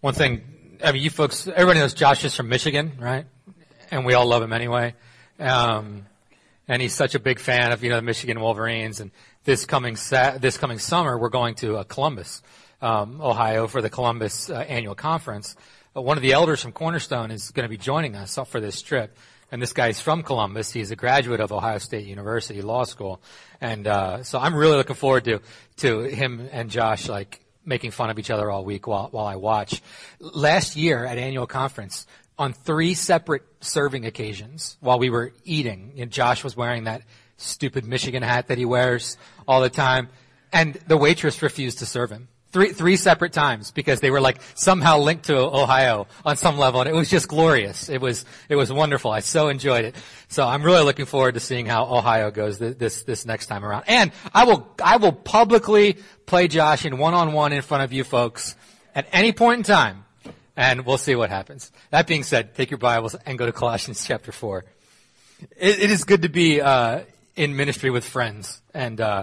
One thing, I mean, you folks, everybody knows Josh is from Michigan, right? And we all love him anyway. Um, and he's such a big fan of you know the Michigan Wolverines. And this coming sa- this coming summer, we're going to uh, Columbus, um, Ohio, for the Columbus uh, annual conference. Uh, one of the elders from Cornerstone is going to be joining us for this trip. And this guy's from Columbus. He's a graduate of Ohio State University Law School, and uh, so I'm really looking forward to to him and Josh like making fun of each other all week while while I watch. Last year at annual conference, on three separate serving occasions while we were eating, and Josh was wearing that stupid Michigan hat that he wears all the time, and the waitress refused to serve him. Three, three separate times because they were like somehow linked to Ohio on some level and it was just glorious. It was, it was wonderful. I so enjoyed it. So I'm really looking forward to seeing how Ohio goes this, this, next time around. And I will, I will publicly play Josh in one-on-one in front of you folks at any point in time and we'll see what happens. That being said, take your Bibles and go to Colossians chapter 4. it, it is good to be, uh, in ministry with friends and, uh,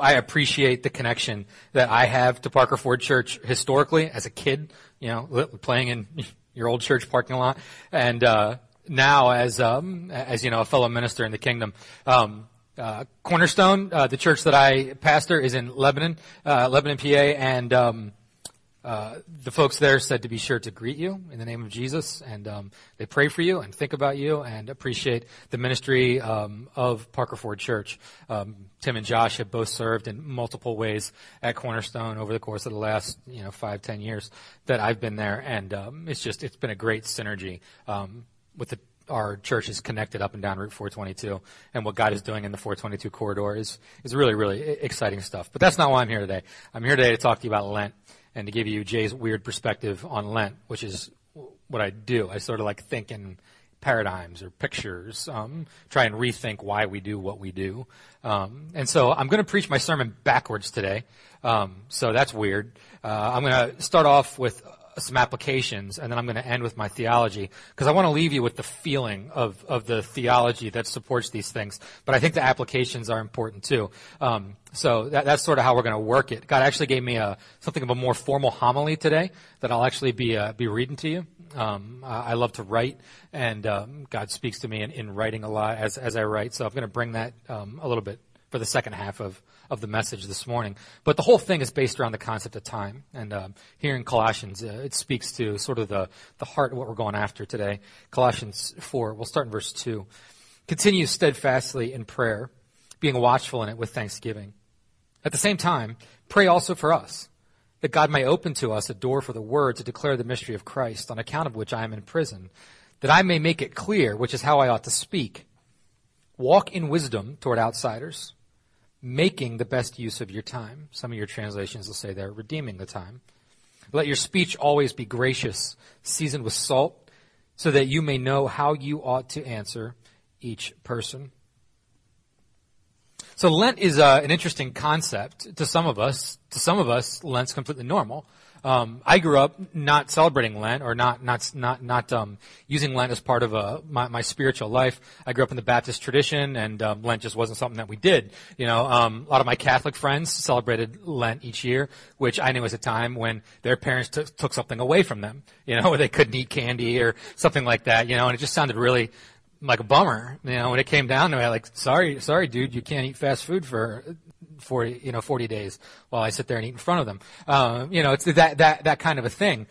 I appreciate the connection that I have to Parker Ford Church historically as a kid, you know, playing in your old church parking lot, and uh, now as um, as you know a fellow minister in the kingdom. Um, uh, Cornerstone, uh, the church that I pastor, is in Lebanon, uh, Lebanon, PA, and um, uh, the folks there said to be sure to greet you in the name of Jesus, and um, they pray for you and think about you and appreciate the ministry um, of Parker Ford Church. Um, Tim and Josh have both served in multiple ways at Cornerstone over the course of the last you know five ten years that I've been there, and um, it's just it's been a great synergy um, with the our church is connected up and down Route 422, and what God is doing in the 422 corridor is is really really exciting stuff. But that's not why I'm here today. I'm here today to talk to you about Lent and to give you Jay's weird perspective on Lent, which is what I do. I sort of like think in paradigms or pictures, um, try and rethink why we do what we do. Um, and so I'm going to preach my sermon backwards today. Um, so that's weird. Uh, I'm going to start off with some applications, and then I'm going to end with my theology because I want to leave you with the feeling of, of the theology that supports these things. But I think the applications are important too. Um, so that, that's sort of how we're going to work it. God actually gave me a, something of a more formal homily today that I'll actually be uh, be reading to you. Um, I love to write, and um, God speaks to me in, in, writing a lot as as I write. So I'm going to bring that um, a little bit for the second half of of the message this morning. But the whole thing is based around the concept of time. And um, here in Colossians, uh, it speaks to sort of the, the heart of what we're going after today. Colossians 4, we'll start in verse 2. Continue steadfastly in prayer, being watchful in it with thanksgiving. At the same time, pray also for us, that God may open to us a door for the word to declare the mystery of Christ, on account of which I am in prison, that I may make it clear which is how I ought to speak. Walk in wisdom toward outsiders making the best use of your time. Some of your translations will say they're redeeming the time. Let your speech always be gracious, seasoned with salt, so that you may know how you ought to answer each person. So Lent is uh, an interesting concept to some of us. To some of us, Lent's completely normal. Um, I grew up not celebrating Lent or not not not not um, using Lent as part of uh, my, my spiritual life. I grew up in the Baptist tradition, and um, Lent just wasn't something that we did. You know, um, a lot of my Catholic friends celebrated Lent each year, which I knew was a time when their parents t- took something away from them. You know, where they couldn't eat candy or something like that. You know, and it just sounded really like a bummer, you know, when it came down to it, like, sorry, sorry, dude, you can't eat fast food for 40, you know, 40 days while I sit there and eat in front of them. Um, you know, it's that, that, that kind of a thing.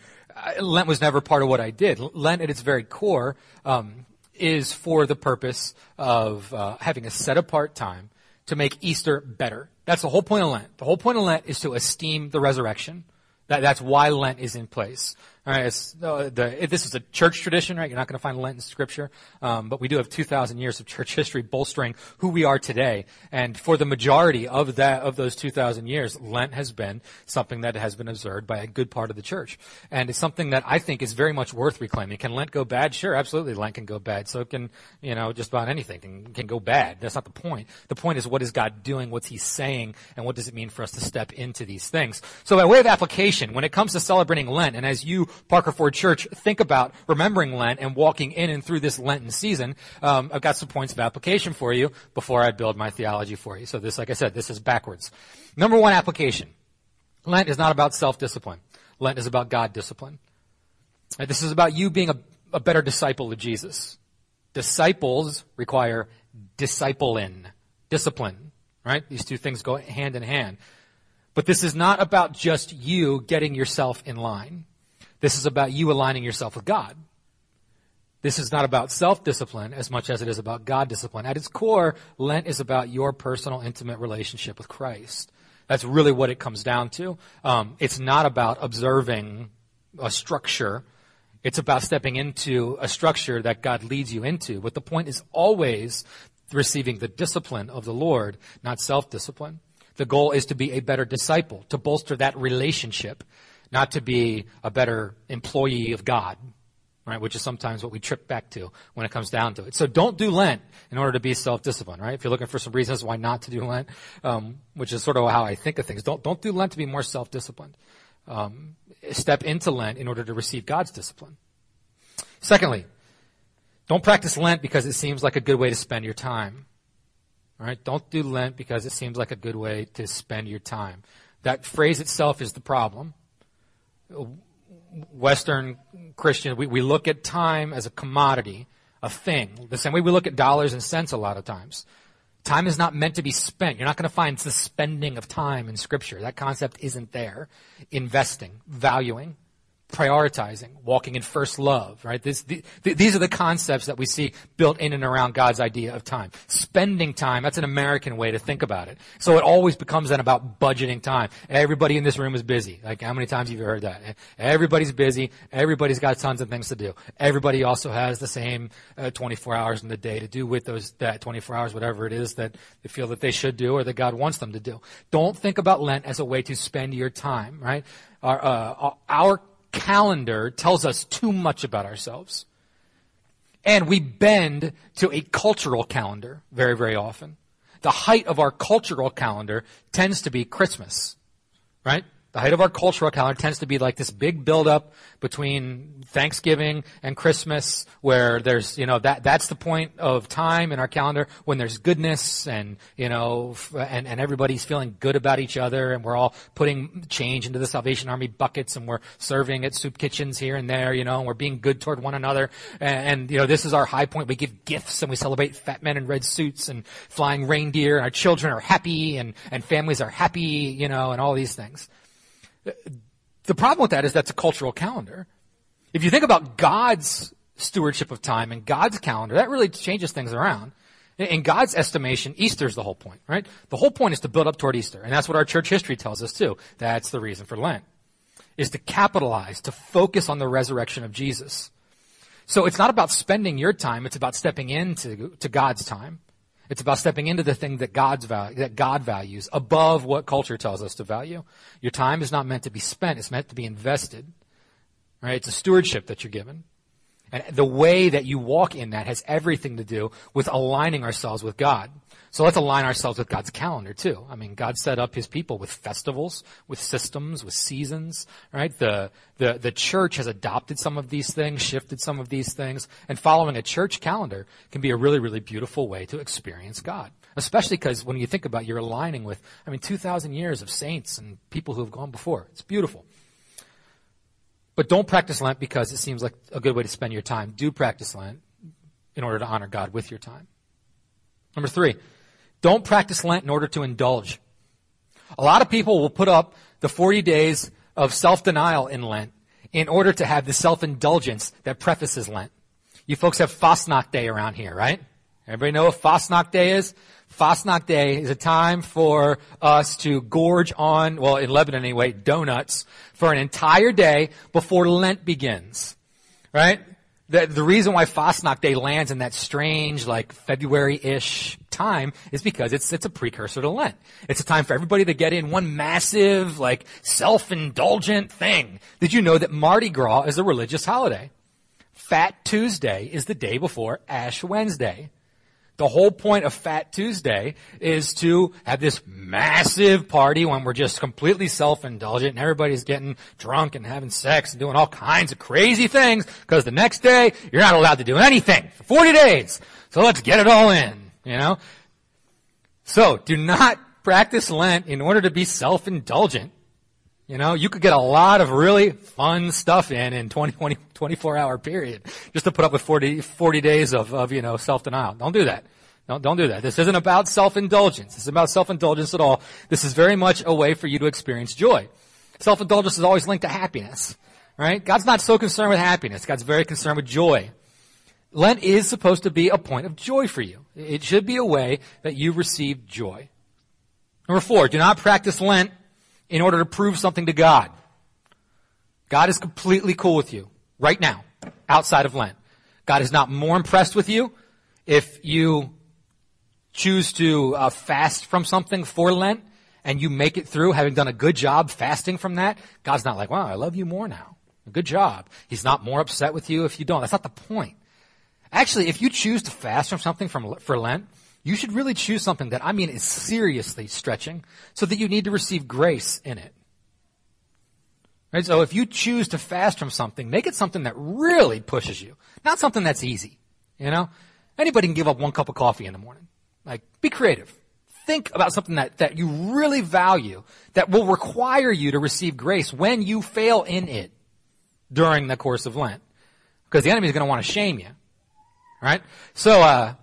Lent was never part of what I did. Lent at its very core, um, is for the purpose of uh, having a set apart time to make Easter better. That's the whole point of Lent. The whole point of Lent is to esteem the resurrection. That, that's why Lent is in place. All right, uh, the, this is a church tradition, right? You're not going to find Lent in Scripture, um, but we do have 2,000 years of church history bolstering who we are today. And for the majority of that of those 2,000 years, Lent has been something that has been observed by a good part of the church, and it's something that I think is very much worth reclaiming. Can Lent go bad? Sure, absolutely, Lent can go bad. So it can you know just about anything can, can go bad. That's not the point. The point is what is God doing? What's He saying? And what does it mean for us to step into these things? So, by way of application, when it comes to celebrating Lent, and as you Parker Ford Church think about remembering Lent and walking in and through this Lenten season, um, I've got some points of application for you before I build my theology for you. So this, like I said, this is backwards. Number one application. Lent is not about self-discipline. Lent is about God discipline. This is about you being a, a better disciple of Jesus. Disciples require discipline, discipline, right? These two things go hand in hand. But this is not about just you getting yourself in line. This is about you aligning yourself with God. This is not about self-discipline as much as it is about God discipline. At its core, Lent is about your personal, intimate relationship with Christ. That's really what it comes down to. Um, it's not about observing a structure. It's about stepping into a structure that God leads you into. But the point is always receiving the discipline of the Lord, not self-discipline. The goal is to be a better disciple, to bolster that relationship, not to be a better employee of God, right? Which is sometimes what we trip back to when it comes down to it. So don't do Lent in order to be self-disciplined, right? If you're looking for some reasons why not to do Lent, um, which is sort of how I think of things, don't don't do Lent to be more self-disciplined. Um, step into Lent in order to receive God's discipline. Secondly, don't practice Lent because it seems like a good way to spend your time. All right, don't do Lent because it seems like a good way to spend your time. That phrase itself is the problem. Western Christian, we, we look at time as a commodity, a thing, the same way we look at dollars and cents a lot of times. Time is not meant to be spent. You're not going to find the spending of time in Scripture. That concept isn't there. Investing, valuing, prioritizing, walking in first love, right? This, the, these are the concepts that we see built in and around God's idea of time. Spending time, that's an American way to think about it. So it always becomes then about budgeting time. Everybody in this room is busy. Like how many times have you heard that? Everybody's busy. Everybody's got tons of things to do. Everybody also has the same uh, 24 hours in the day to do with those, that 24 hours, whatever it is that they feel that they should do or that God wants them to do. Don't think about Lent as a way to spend your time, right? Our, uh, our calendar tells us too much about ourselves. And we bend to a cultural calendar very, very often. The height of our cultural calendar tends to be Christmas, right? The height of our cultural calendar tends to be like this big buildup between Thanksgiving and Christmas, where there's, you know, that that's the point of time in our calendar when there's goodness and you know, and and everybody's feeling good about each other, and we're all putting change into the Salvation Army buckets, and we're serving at soup kitchens here and there, you know, and we're being good toward one another, and, and you know, this is our high point. We give gifts and we celebrate fat men in red suits and flying reindeer. And our children are happy, and and families are happy, you know, and all these things. The problem with that is that's a cultural calendar. If you think about God's stewardship of time and God's calendar, that really changes things around. In God's estimation, Easter's the whole point, right? The whole point is to build up toward Easter. And that's what our church history tells us too. That's the reason for Lent. Is to capitalize, to focus on the resurrection of Jesus. So it's not about spending your time, it's about stepping into to God's time. It's about stepping into the thing that God's value, that God values above what culture tells us to value. Your time is not meant to be spent, it's meant to be invested. Right? It's a stewardship that you're given. And the way that you walk in that has everything to do with aligning ourselves with God. So let's align ourselves with God's calendar too. I mean, God set up his people with festivals, with systems, with seasons, right? The, the, the church has adopted some of these things, shifted some of these things, and following a church calendar can be a really, really beautiful way to experience God. Especially because when you think about you're aligning with, I mean, 2,000 years of saints and people who have gone before. It's beautiful. But don't practice Lent because it seems like a good way to spend your time. Do practice Lent in order to honor God with your time. Number three, don't practice Lent in order to indulge. A lot of people will put up the 40 days of self-denial in Lent in order to have the self-indulgence that prefaces Lent. You folks have Fastnacht Day around here, right? Everybody know what Fastnacht Day is? Fastnacht Day is a time for us to gorge on, well, in Lebanon anyway, donuts for an entire day before Lent begins. Right? The, the reason why Fastnacht Day lands in that strange, like February-ish time is because it's it's a precursor to Lent. It's a time for everybody to get in one massive, like self-indulgent thing. Did you know that Mardi Gras is a religious holiday? Fat Tuesday is the day before Ash Wednesday. The whole point of Fat Tuesday is to have this massive party when we're just completely self-indulgent and everybody's getting drunk and having sex and doing all kinds of crazy things because the next day you're not allowed to do anything for 40 days. So let's get it all in, you know? So do not practice Lent in order to be self-indulgent. You know, you could get a lot of really fun stuff in in 20, 20 24 hour period just to put up with 40, 40 days of, of, you know, self-denial. Don't do that. Don't, don't do that. This isn't about self-indulgence. This is about self-indulgence at all. This is very much a way for you to experience joy. Self-indulgence is always linked to happiness, right? God's not so concerned with happiness. God's very concerned with joy. Lent is supposed to be a point of joy for you. It should be a way that you receive joy. Number four, do not practice Lent in order to prove something to God. God is completely cool with you right now, outside of Lent. God is not more impressed with you if you choose to uh, fast from something for Lent and you make it through having done a good job fasting from that. God's not like, wow, I love you more now. Good job. He's not more upset with you if you don't. That's not the point. Actually, if you choose to fast from something from, for Lent, you should really choose something that I mean is seriously stretching so that you need to receive grace in it. Right? So if you choose to fast from something, make it something that really pushes you, not something that's easy. You know? Anybody can give up one cup of coffee in the morning. Like, be creative. Think about something that, that you really value, that will require you to receive grace when you fail in it during the course of Lent. Because the enemy is going to want to shame you. Right? So, uh,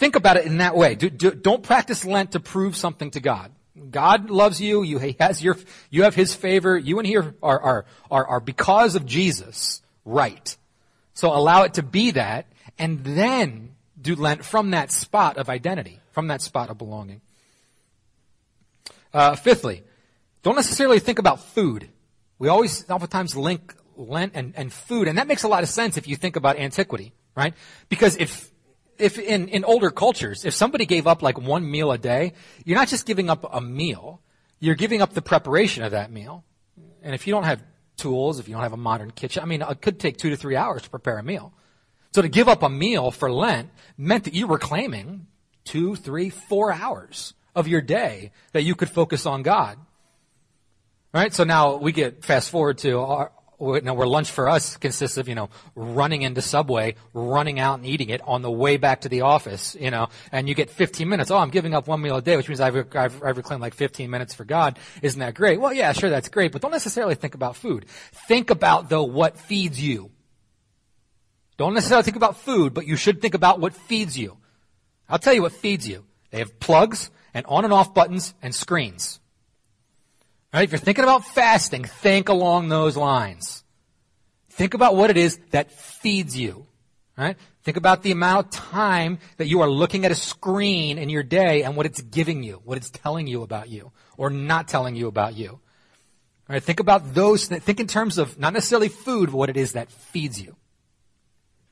think about it in that way. Do, do, don't practice Lent to prove something to God. God loves you. You, has your, you have His favor. You and He are, are, are, are because of Jesus right. So allow it to be that, and then do Lent from that spot of identity, from that spot of belonging. Uh, fifthly, don't necessarily think about food. We always oftentimes link Lent and, and food, and that makes a lot of sense if you think about antiquity, right? Because if if in, in older cultures, if somebody gave up like one meal a day, you're not just giving up a meal, you're giving up the preparation of that meal. And if you don't have tools, if you don't have a modern kitchen, I mean, it could take two to three hours to prepare a meal. So to give up a meal for Lent meant that you were claiming two, three, four hours of your day that you could focus on God. Right? So now we get fast forward to our, know, where lunch for us consists of, you know, running into Subway, running out and eating it on the way back to the office, you know, and you get 15 minutes. Oh, I'm giving up one meal a day, which means I've, I've, I've reclaimed like 15 minutes for God. Isn't that great? Well, yeah, sure, that's great, but don't necessarily think about food. Think about, though, what feeds you. Don't necessarily think about food, but you should think about what feeds you. I'll tell you what feeds you. They have plugs and on and off buttons and screens. Right? If you're thinking about fasting, think along those lines. Think about what it is that feeds you. Right? Think about the amount of time that you are looking at a screen in your day and what it's giving you, what it's telling you about you, or not telling you about you. Right? Think about those, think in terms of not necessarily food, but what it is that feeds you.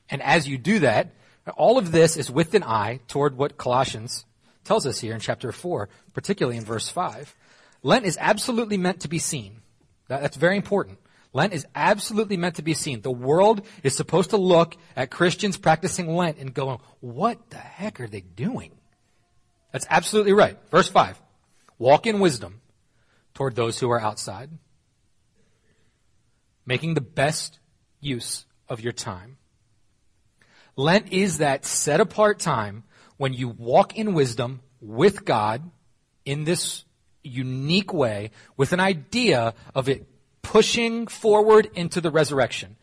And as you do that, all of this is with an eye toward what Colossians tells us here in chapter 4, particularly in verse 5. Lent is absolutely meant to be seen. That, that's very important. Lent is absolutely meant to be seen. The world is supposed to look at Christians practicing Lent and go, what the heck are they doing? That's absolutely right. Verse 5. Walk in wisdom toward those who are outside, making the best use of your time. Lent is that set apart time when you walk in wisdom with God in this unique way with an idea of it pushing forward into the resurrection.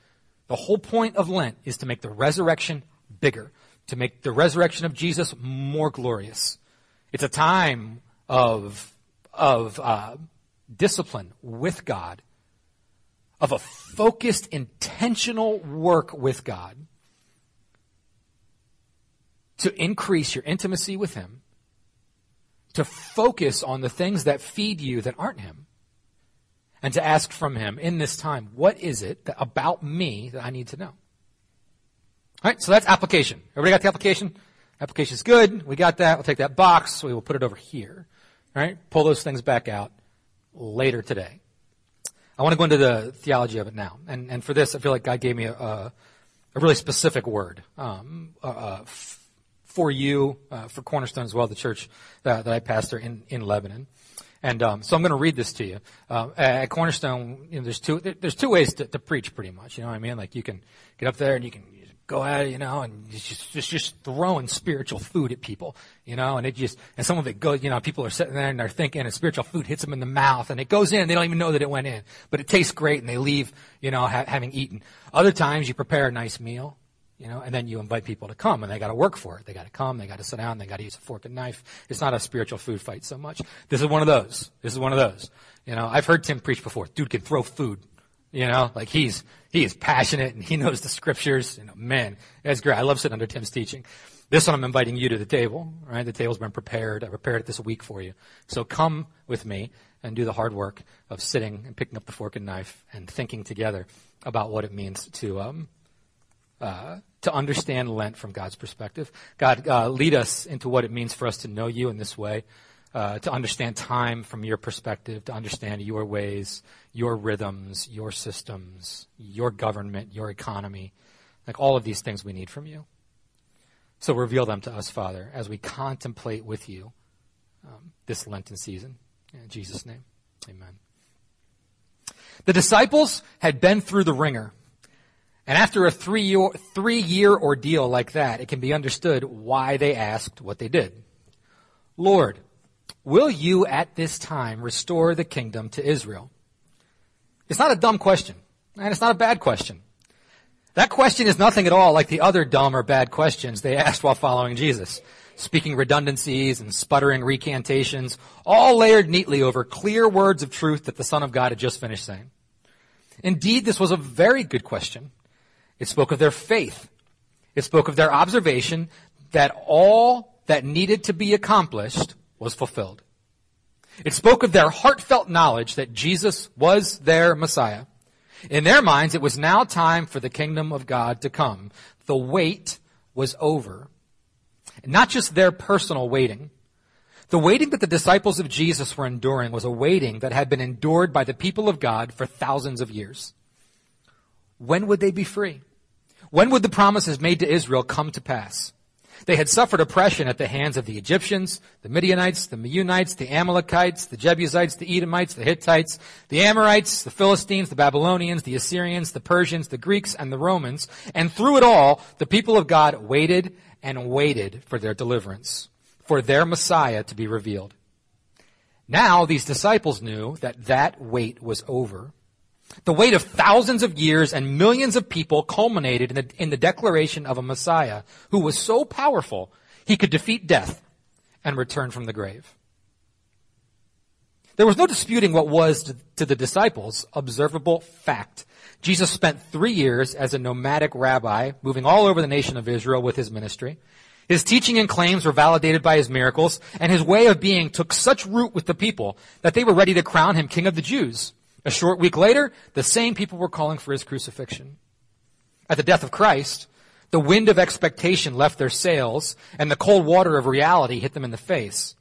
The whole point of Lent is to make the resurrection bigger, to make the resurrection of Jesus more glorious. It's a time of, of uh, discipline with God, of a focused, intentional work with God to increase your intimacy with Him to focus on the things that feed you that aren't Him. And to ask from Him in this time, what is it that, about me that I need to know? All right, so that's application. Everybody got the application? Application is good. We got that. We'll take that box. We will put it over here. All right, pull those things back out later today. I want to go into the theology of it now. And, and for this, I feel like God gave me a, a, a really specific word. Um, for you, uh, for Cornerstone as well, the church that, that I pastor in, in Lebanon. And um, so I'm going to read this to you. Uh, at Cornerstone, you know, there's two there's two ways to, to, preach, pretty much. You know what I mean? Like you can get up there and you can go at it, you know, and just, just, just throwing spiritual food at people, you know, and it just, and some of it goes, you know, people are sitting there and they're thinking and spiritual food hits them in the mouth and it goes in they don't even know that it went in, but it tastes great and they leave, you know, ha- having eaten. Other times you prepare a nice meal, you know, and then you invite people to come and they got to work for it. They got to come, they got to sit down, they got to use a fork and knife. It's not a spiritual food fight so much. This is one of those. This is one of those. You know, I've heard Tim preach before. Dude can throw food. You know, like he's he is passionate and he knows the scriptures. You know, man, that's great. I love sitting under Tim's teaching. This one I'm inviting you to the table, right? The table's been prepared. I prepared it this week for you. So come with me and do the hard work of sitting and picking up the fork and knife and thinking together about what it means to um, uh, to understand Lent from God's perspective. God, uh, lead us into what it means for us to know you in this way, uh, to understand time from your perspective, to understand your ways, your rhythms, your systems, your government, your economy. Like all of these things we need from you. So reveal them to us, Father, as we contemplate with you um, this Lenten season. In Jesus' name, amen. The disciples had been through the wringer. And after a three year, three year ordeal like that, it can be understood why they asked what they did. Lord, will you at this time restore the kingdom to Israel? It's not a dumb question, and it's not a bad question. That question is nothing at all like the other dumb or bad questions they asked while following Jesus. Speaking redundancies and sputtering recantations, all layered neatly over clear words of truth that the Son of God had just finished saying. Indeed, this was a very good question it spoke of their faith. It spoke of their observation that all that needed to be accomplished was fulfilled. It spoke of their heartfelt knowledge that Jesus was their Messiah. In their minds, it was now time for the kingdom of God to come. The wait was over. Not just their personal waiting. The waiting that the disciples of Jesus were enduring was a waiting that had been endured by the people of God for thousands of years. When would they be free? When would the promises made to Israel come to pass? They had suffered oppression at the hands of the Egyptians, the Midianites, the Meunites, the Amalekites, the Jebusites, the Edomites, the Hittites, the Amorites, the Philistines, the Babylonians, the Assyrians, the Persians, the Greeks, and the Romans. And through it all, the people of God waited and waited for their deliverance, for their Messiah to be revealed. Now these disciples knew that that wait was over. The wait of thousands of years and millions of people culminated in the, in the, declaration of a Messiah who was so powerful he could defeat death and return from the grave. There was no disputing what was to, to the disciples observable fact. Jesus spent three years as a nomadic rabbi, moving all over the nation of Israel with his ministry. His teaching and claims were validated by his miracles, and his way of being took such root with the people that they were ready to crown him king of the Jews. A short week later, the same people were calling for his crucifixion. At the death of Christ, the wind of expectation left their sails, and the cold water of reality hit them in the face.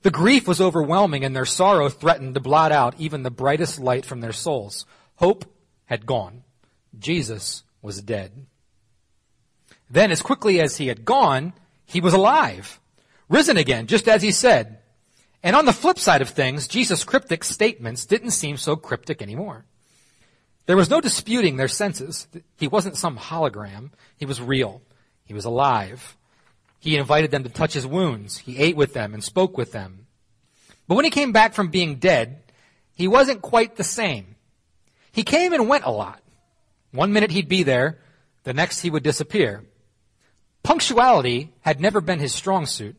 The grief was overwhelming, and their sorrow threatened to blot out even the brightest light from their souls. Hope had gone. Jesus was dead. Then, as quickly as he had gone, he was alive, risen again, just as he said. And on the flip side of things, Jesus' cryptic statements didn't seem so cryptic anymore. There was no disputing their senses. He wasn't some hologram. He was real. He was alive. He invited them to touch his wounds. He ate with them and spoke with them. But when he came back from being dead, he wasn't quite the same. He came and went a lot. One minute he'd be there, the next he would disappear. Punctuality had never been his strong suit,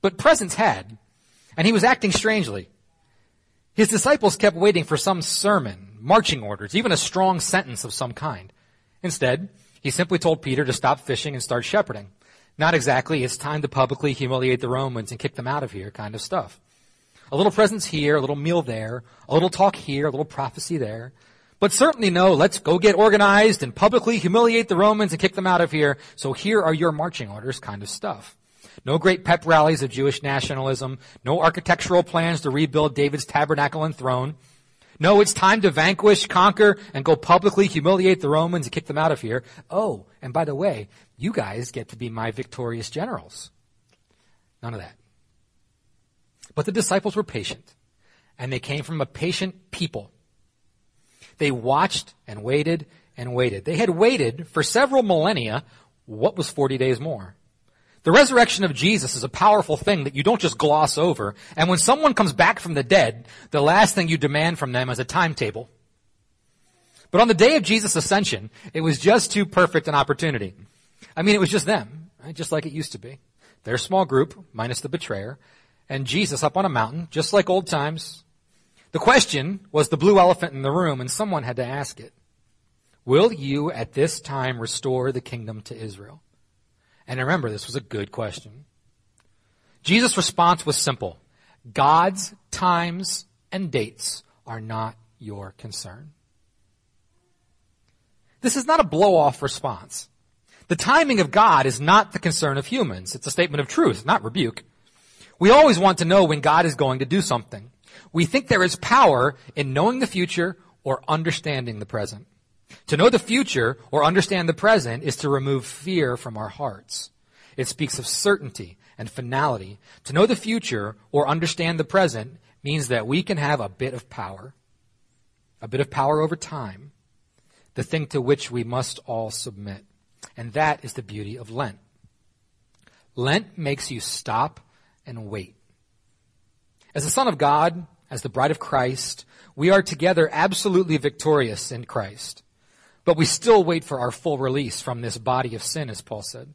but presence had and he was acting strangely. His disciples kept waiting for some sermon, marching orders, even a strong sentence of some kind. Instead, he simply told Peter to stop fishing and start shepherding. Not exactly, it's time to publicly humiliate the Romans and kick them out of here kind of stuff. A little presence here, a little meal there, a little talk here, a little prophecy there. But certainly no, let's go get organized and publicly humiliate the Romans and kick them out of here. So here are your marching orders kind of stuff. No great pep rallies of Jewish nationalism. No architectural plans to rebuild David's tabernacle and throne. No, it's time to vanquish, conquer, and go publicly humiliate the Romans and kick them out of here. Oh, and by the way, you guys get to be my victorious generals. None of that. But the disciples were patient, and they came from a patient people. They watched and waited and waited. They had waited for several millennia. What was 40 days more? The resurrection of Jesus is a powerful thing that you don't just gloss over. And when someone comes back from the dead, the last thing you demand from them is a timetable. But on the day of Jesus' ascension, it was just too perfect an opportunity. I mean, it was just them, right? just like it used to be. Their small group, minus the betrayer, and Jesus up on a mountain, just like old times. The question was the blue elephant in the room, and someone had to ask it. Will you at this time restore the kingdom to Israel? And remember, this was a good question. Jesus' response was simple. God's times and dates are not your concern. This is not a blow off response. The timing of God is not the concern of humans. It's a statement of truth, not rebuke. We always want to know when God is going to do something. We think there is power in knowing the future or understanding the present. To know the future or understand the present is to remove fear from our hearts. It speaks of certainty and finality. To know the future or understand the present means that we can have a bit of power, a bit of power over time, the thing to which we must all submit. And that is the beauty of Lent. Lent makes you stop and wait. As the Son of God, as the bride of Christ, we are together absolutely victorious in Christ. But we still wait for our full release from this body of sin, as Paul said.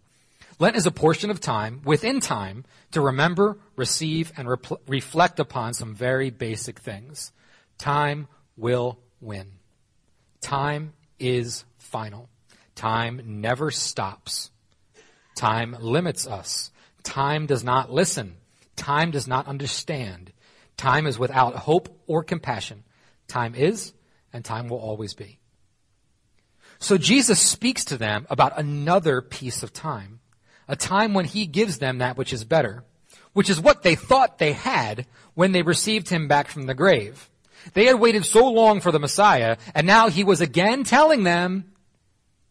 Lent is a portion of time, within time, to remember, receive, and re- reflect upon some very basic things. Time will win. Time is final. Time never stops. Time limits us. Time does not listen. Time does not understand. Time is without hope or compassion. Time is, and time will always be. So Jesus speaks to them about another piece of time, a time when he gives them that which is better, which is what they thought they had when they received him back from the grave. They had waited so long for the Messiah, and now he was again telling them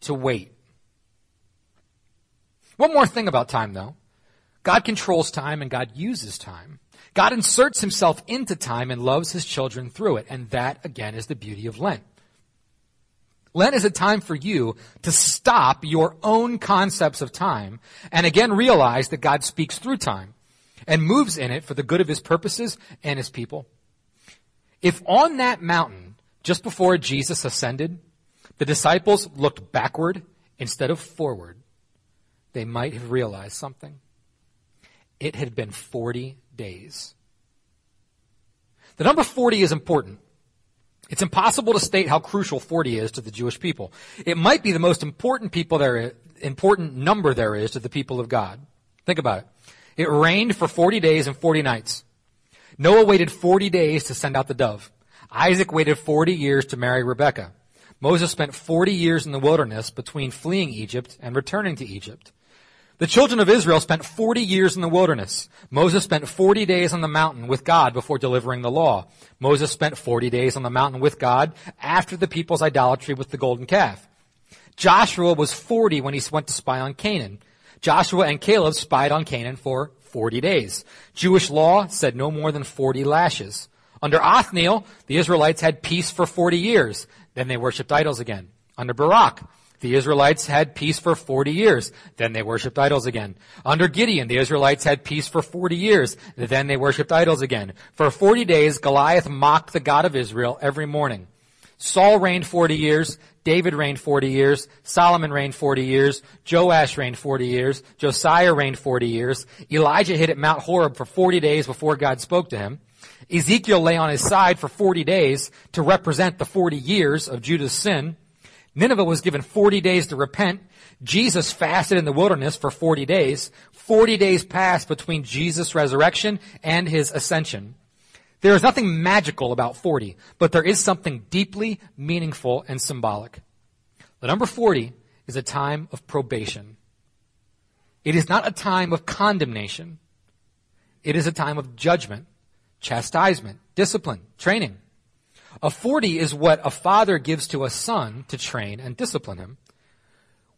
to wait. One more thing about time though. God controls time and God uses time. God inserts himself into time and loves his children through it. And that again is the beauty of Lent. Lent is a time for you to stop your own concepts of time and again realize that God speaks through time and moves in it for the good of his purposes and his people. If on that mountain, just before Jesus ascended, the disciples looked backward instead of forward, they might have realized something. It had been 40 days. The number 40 is important. It's impossible to state how crucial 40 is to the Jewish people. It might be the most important people there, important number there is to the people of God. Think about it. It rained for 40 days and 40 nights. Noah waited 40 days to send out the dove. Isaac waited 40 years to marry Rebekah. Moses spent 40 years in the wilderness between fleeing Egypt and returning to Egypt. The children of Israel spent 40 years in the wilderness. Moses spent 40 days on the mountain with God before delivering the law. Moses spent 40 days on the mountain with God after the people's idolatry with the golden calf. Joshua was 40 when he went to spy on Canaan. Joshua and Caleb spied on Canaan for 40 days. Jewish law said no more than 40 lashes. Under Othniel, the Israelites had peace for 40 years. Then they worshipped idols again. Under Barak, the Israelites had peace for 40 years. Then they worshiped idols again. Under Gideon, the Israelites had peace for 40 years. Then they worshiped idols again. For 40 days, Goliath mocked the God of Israel every morning. Saul reigned 40 years. David reigned 40 years. Solomon reigned 40 years. Joash reigned 40 years. Josiah reigned 40 years. Elijah hid at Mount Horeb for 40 days before God spoke to him. Ezekiel lay on his side for 40 days to represent the 40 years of Judah's sin. Nineveh was given 40 days to repent. Jesus fasted in the wilderness for 40 days. 40 days passed between Jesus' resurrection and his ascension. There is nothing magical about 40, but there is something deeply meaningful and symbolic. The number 40 is a time of probation. It is not a time of condemnation. It is a time of judgment, chastisement, discipline, training. A 40 is what a father gives to a son to train and discipline him.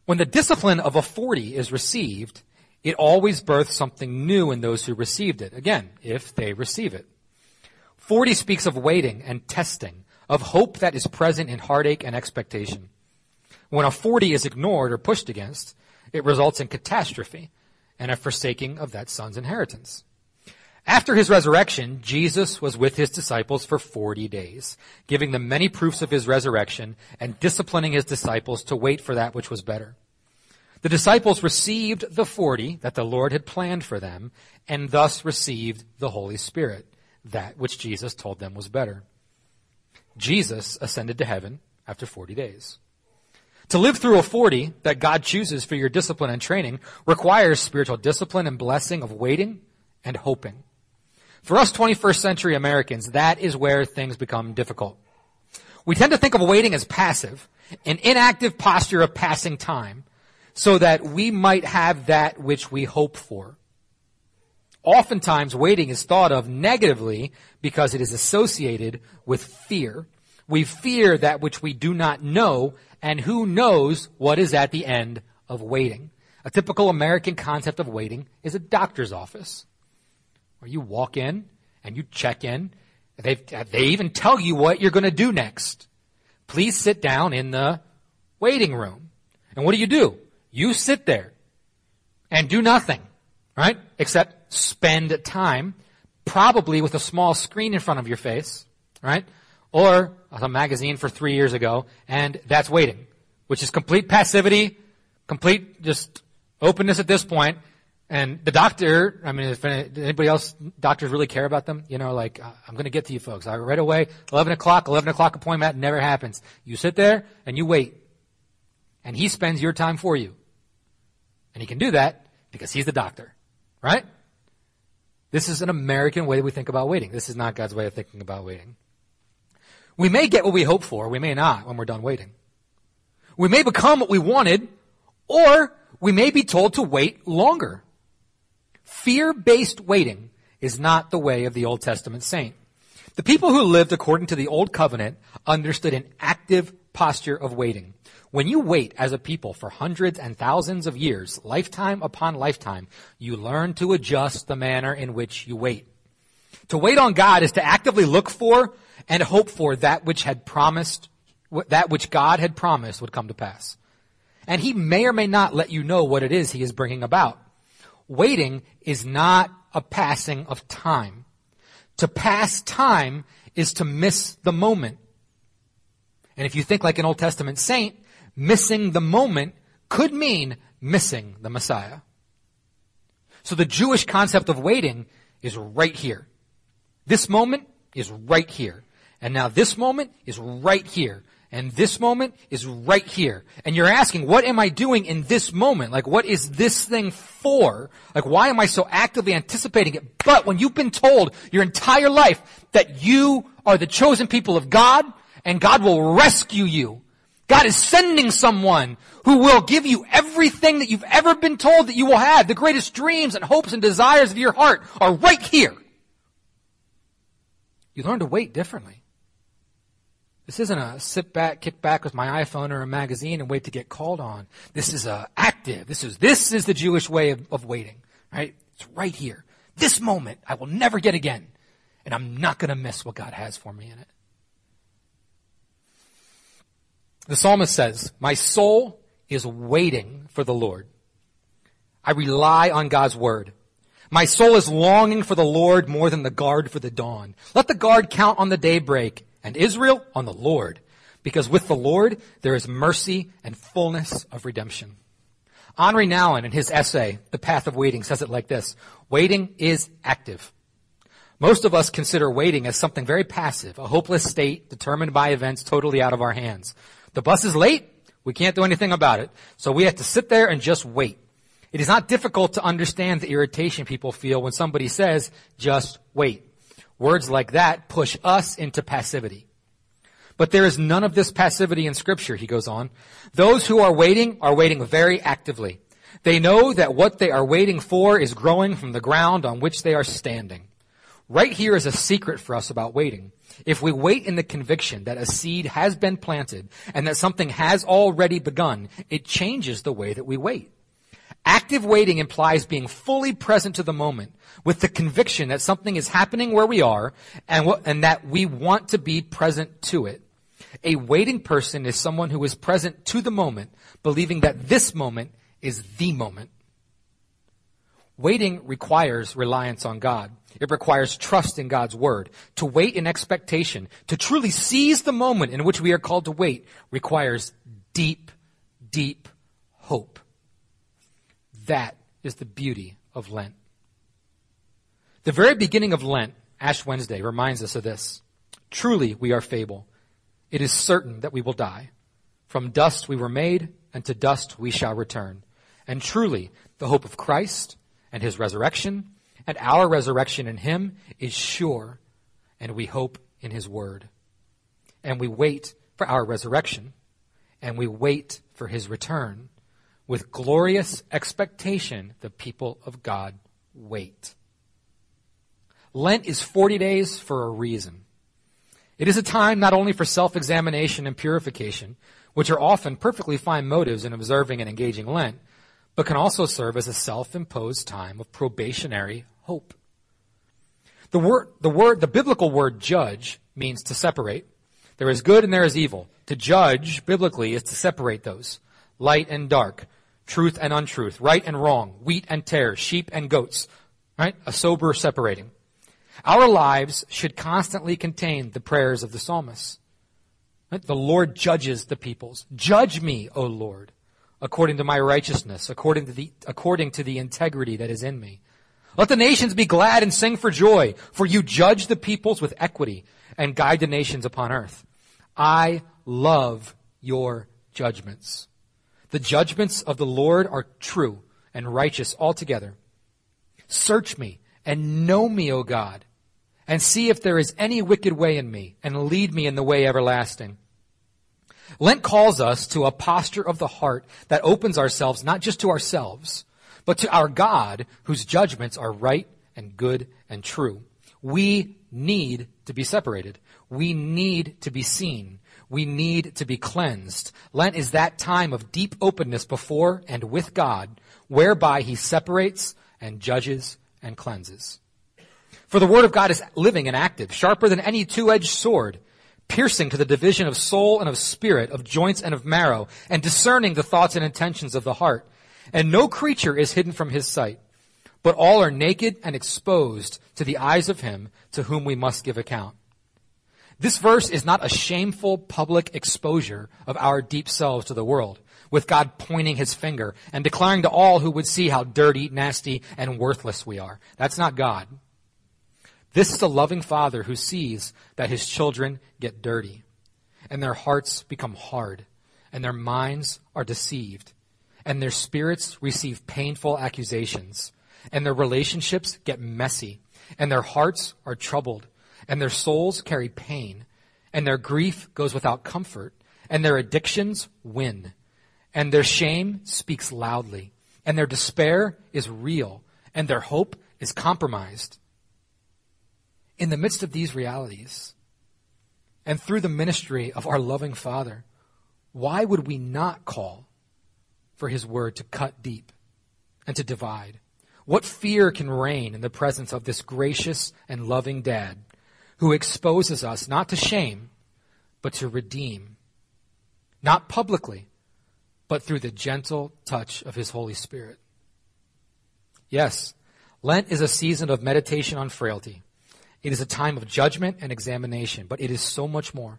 When the discipline of a 40 is received, it always births something new in those who received it. Again, if they receive it. 40 speaks of waiting and testing, of hope that is present in heartache and expectation. When a 40 is ignored or pushed against, it results in catastrophe and a forsaking of that son's inheritance. After his resurrection, Jesus was with his disciples for 40 days, giving them many proofs of his resurrection and disciplining his disciples to wait for that which was better. The disciples received the 40 that the Lord had planned for them and thus received the Holy Spirit, that which Jesus told them was better. Jesus ascended to heaven after 40 days. To live through a 40 that God chooses for your discipline and training requires spiritual discipline and blessing of waiting and hoping. For us 21st century Americans, that is where things become difficult. We tend to think of waiting as passive, an inactive posture of passing time, so that we might have that which we hope for. Oftentimes, waiting is thought of negatively because it is associated with fear. We fear that which we do not know, and who knows what is at the end of waiting. A typical American concept of waiting is a doctor's office where you walk in and you check in. They they even tell you what you're going to do next. Please sit down in the waiting room. And what do you do? You sit there and do nothing, right? Except spend time, probably with a small screen in front of your face, right? Or a magazine for three years ago, and that's waiting, which is complete passivity, complete just openness at this point, and the doctor, I mean, if anybody else, doctors really care about them, you know, like, uh, I'm going to get to you folks. Right away, 11 o'clock, 11 o'clock appointment never happens. You sit there and you wait. And he spends your time for you. And he can do that because he's the doctor. Right? This is an American way that we think about waiting. This is not God's way of thinking about waiting. We may get what we hope for, we may not when we're done waiting. We may become what we wanted, or we may be told to wait longer. Fear-based waiting is not the way of the Old Testament saint. The people who lived according to the Old Covenant understood an active posture of waiting. When you wait as a people for hundreds and thousands of years, lifetime upon lifetime, you learn to adjust the manner in which you wait. To wait on God is to actively look for and hope for that which had promised, that which God had promised would come to pass. And He may or may not let you know what it is He is bringing about. Waiting is not a passing of time. To pass time is to miss the moment. And if you think like an Old Testament saint, missing the moment could mean missing the Messiah. So the Jewish concept of waiting is right here. This moment is right here. And now this moment is right here. And this moment is right here. And you're asking, what am I doing in this moment? Like, what is this thing for? Like, why am I so actively anticipating it? But when you've been told your entire life that you are the chosen people of God and God will rescue you, God is sending someone who will give you everything that you've ever been told that you will have. The greatest dreams and hopes and desires of your heart are right here. You learn to wait differently. This isn't a sit back, kick back with my iPhone or a magazine and wait to get called on. This is a active. This is, this is the Jewish way of, of waiting, right? It's right here. This moment I will never get again. And I'm not going to miss what God has for me in it. The psalmist says, my soul is waiting for the Lord. I rely on God's word. My soul is longing for the Lord more than the guard for the dawn. Let the guard count on the daybreak and Israel on the Lord, because with the Lord there is mercy and fullness of redemption. Henri Nouwen, in his essay, The Path of Waiting, says it like this. Waiting is active. Most of us consider waiting as something very passive, a hopeless state determined by events totally out of our hands. The bus is late, we can't do anything about it, so we have to sit there and just wait. It is not difficult to understand the irritation people feel when somebody says, just wait. Words like that push us into passivity. But there is none of this passivity in scripture, he goes on. Those who are waiting are waiting very actively. They know that what they are waiting for is growing from the ground on which they are standing. Right here is a secret for us about waiting. If we wait in the conviction that a seed has been planted and that something has already begun, it changes the way that we wait. Active waiting implies being fully present to the moment with the conviction that something is happening where we are and, and that we want to be present to it. A waiting person is someone who is present to the moment, believing that this moment is the moment. Waiting requires reliance on God. It requires trust in God's word. To wait in expectation, to truly seize the moment in which we are called to wait, requires deep, deep hope. That is the beauty of Lent. The very beginning of Lent, Ash Wednesday, reminds us of this. Truly, we are fable. It is certain that we will die. From dust we were made, and to dust we shall return. And truly, the hope of Christ and his resurrection and our resurrection in him is sure, and we hope in his word. And we wait for our resurrection, and we wait for his return. With glorious expectation, the people of God wait. Lent is 40 days for a reason. It is a time not only for self-examination and purification, which are often perfectly fine motives in observing and engaging Lent, but can also serve as a self-imposed time of probationary hope. The word, the word, the biblical word judge means to separate. There is good and there is evil. To judge, biblically, is to separate those. Light and dark. Truth and untruth. Right and wrong. Wheat and tares. Sheep and goats. Right? A sober separating. Our lives should constantly contain the prayers of the psalmist. Right? The Lord judges the peoples. Judge me, O Lord, according to my righteousness, according to the, according to the integrity that is in me. Let the nations be glad and sing for joy, for you judge the peoples with equity and guide the nations upon earth. I love your judgments. The judgments of the Lord are true and righteous altogether. Search me and know me, O God and see if there is any wicked way in me, and lead me in the way everlasting. Lent calls us to a posture of the heart that opens ourselves not just to ourselves, but to our God, whose judgments are right and good and true. We need to be separated. We need to be seen. We need to be cleansed. Lent is that time of deep openness before and with God, whereby He separates and judges and cleanses. For the word of God is living and active, sharper than any two-edged sword, piercing to the division of soul and of spirit, of joints and of marrow, and discerning the thoughts and intentions of the heart. And no creature is hidden from his sight, but all are naked and exposed to the eyes of him to whom we must give account. This verse is not a shameful public exposure of our deep selves to the world, with God pointing his finger and declaring to all who would see how dirty, nasty, and worthless we are. That's not God. This is a loving father who sees that his children get dirty and their hearts become hard and their minds are deceived and their spirits receive painful accusations and their relationships get messy and their hearts are troubled and their souls carry pain and their grief goes without comfort and their addictions win. And their shame speaks loudly and their despair is real and their hope is compromised. In the midst of these realities and through the ministry of our loving Father, why would we not call for His word to cut deep and to divide? What fear can reign in the presence of this gracious and loving dad who exposes us not to shame, but to redeem? Not publicly, but through the gentle touch of His Holy Spirit. Yes, Lent is a season of meditation on frailty it is a time of judgment and examination, but it is so much more.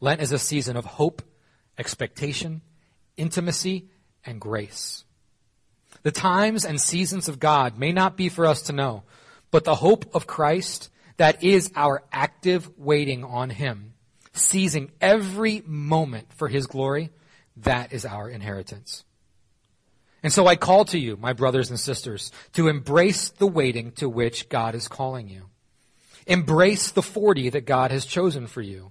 Lent is a season of hope, expectation, intimacy, and grace. The times and seasons of God may not be for us to know, but the hope of Christ, that is our active waiting on Him, seizing every moment for His glory, that is our inheritance. And so I call to you, my brothers and sisters, to embrace the waiting to which God is calling you. Embrace the 40 that God has chosen for you.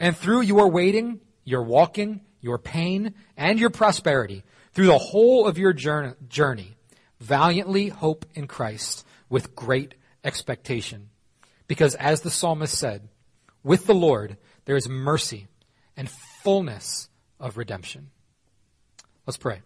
And through your waiting, your walking, your pain, and your prosperity, through the whole of your journey, valiantly hope in Christ with great expectation. Because as the psalmist said, with the Lord there is mercy and fullness of redemption. Let's pray.